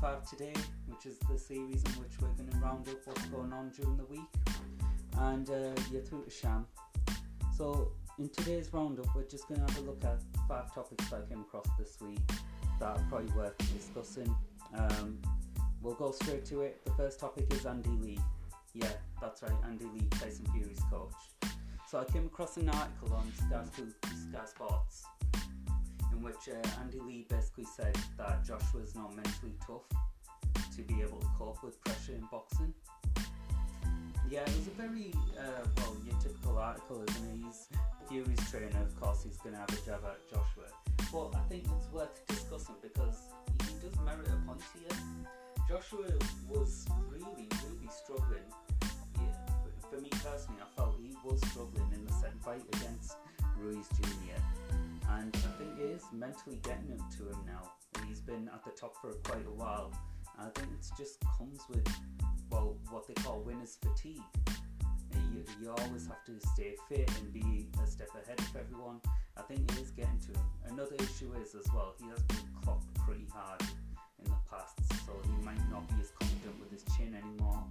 5 today, which is the series in which we're going to round up what's going on during the week. And uh, you're through to Sham. So, in today's roundup, we're just going to have a look at five topics that I came across this week that are probably worth discussing. Um, we'll go straight to it. The first topic is Andy Lee. Yeah, that's right, Andy Lee, Tyson Fury's coach. So I came across an article on Sky, Sky Sports which uh, Andy Lee basically said that Joshua is not mentally tough to be able to cope with pressure in boxing. Yeah, it was a very, uh, well, your typical article, isn't it? He's Fury's trainer, of course, he's going to have a jab at Joshua. But I think it's worth discussing because he does merit a point here. Joshua was really, really struggling. Yeah, for, me personally, I felt he was struggling in the second fight against Ruiz Jr and I think is mentally getting him to him now. And He's been at the top for quite a while. And I think it just comes with well what they call winner's fatigue. You, you always have to stay fit and be a step ahead of everyone. I think it is getting to him. Another issue is as well he has been clocked pretty hard in the past, so he might not be as confident with his chin anymore.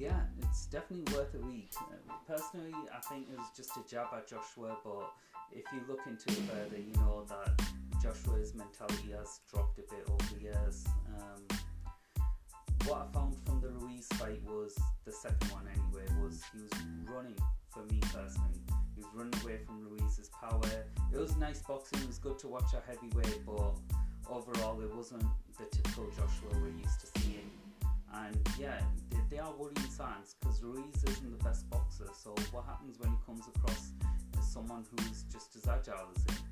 Yeah, it's definitely worth a read. Uh, personally, I think it was just a jab at Joshua, but if you look into it further, you know that Joshua's mentality has dropped a bit over the years. Um, what I found from the Ruiz fight was the second one anyway was he was running for me personally. He was running away from Ruiz's power. It was nice boxing. It was good to watch a heavyweight, but overall it wasn't the typical Joshua we're used to seeing. And yeah, they, they are worrying signs because Ruiz isn't the best boxer. So what happens when he comes across someone who's just as agile as him?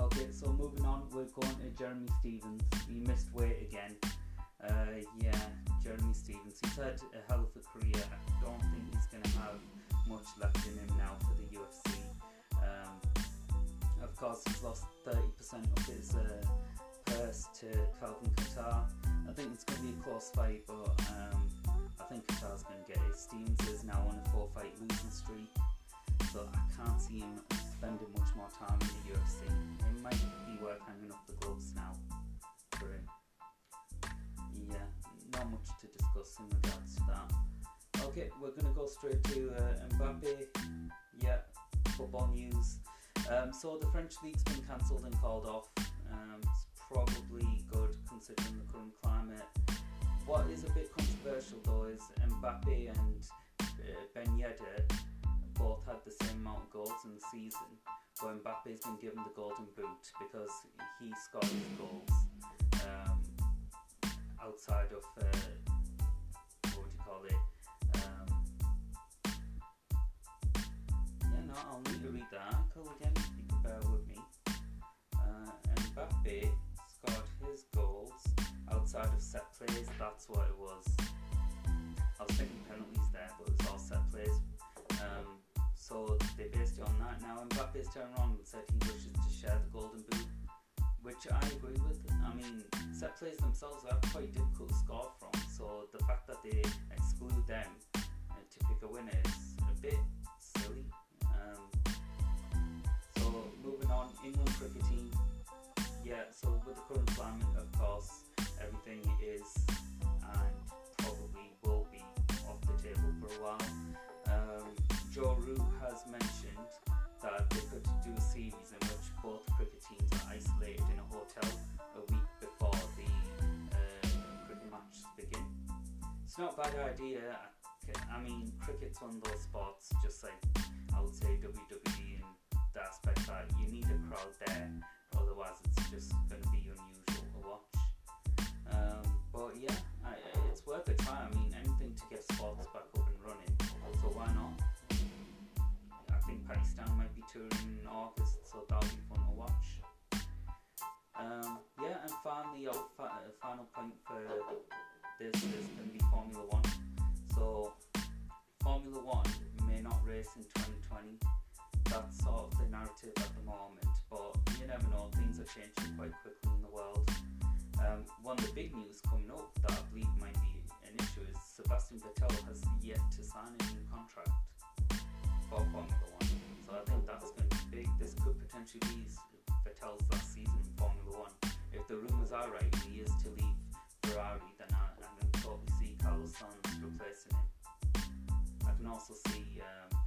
Okay, so moving on, we're going to Jeremy Stephens. He missed weight again. Uh, yeah, Jeremy Stephens. He's had a hell of a career. I don't think he's going to have much left in him now for the UFC. Um, of course, he's lost 30% of his uh, purse to Calvin Kattar. I think it's going to be a close fight, but um, I think Kattar's going to get it. Stephens is now on a four fight losing streak, so I can't see him spending much more time in the UFC. It might be worth hanging up the gloves now for him. Yeah, not much to discuss in regards to that. Okay, we're going to go straight to uh, Mbappe. Yeah, football news. Um, so the French league's been cancelled and called off. Um, it's probably good considering the current climate. What is a bit controversial though is Mbappe and uh, Ben Yedder both had the same amount of goals in the season, but Mbappe's been given the golden boot because he scored his goals um, outside of uh, what would you call it? Um, yeah, no, I'll need to read the article again. You can bear with me. Uh, Mbappe outside of set plays. That's what it was. I was taking penalties there, but it was all set plays. Um, so they based it on that. Now Mbappe's turned around and said he wishes to share the golden boot, which I agree with. I mean, set plays themselves are quite difficult to score from. So the fact that they exclude them uh, to pick a winner is a bit silly. Um, so moving on, England cricket team. A while. Um, Joe Root has mentioned that they could do a series in which both cricket teams are isolated in a hotel a week before the uh, cricket matches begin. It's not a bad idea. I mean, cricket's one of those sports, just like I would say WWE in the aspect that you need a crowd there otherwise it's just going to be unusual to watch. Our uh, final point for this is going to be Formula One. So, Formula One may not race in 2020. That's sort of the narrative at the moment, but you never know, things are changing quite quickly in the world. Um, one of the big news coming up that I believe might be an issue is Sebastian Vettel has yet to sign a new contract for Formula One. So I think that's going to be big. This could potentially be Vettel's was alright. He used to leave Ferrari, then I, I can probably see Carlos Sainz replacing him. I can also see um,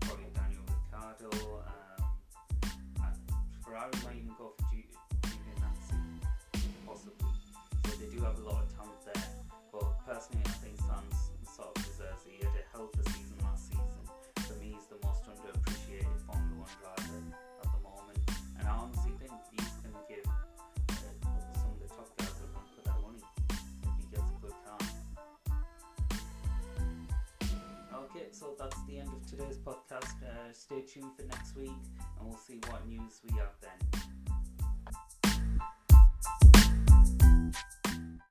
probably Daniel Ricciardo. Um, Ferrari might even go for G- Okay, so that's the end of today's podcast. Uh, stay tuned for next week, and we'll see what news we have then.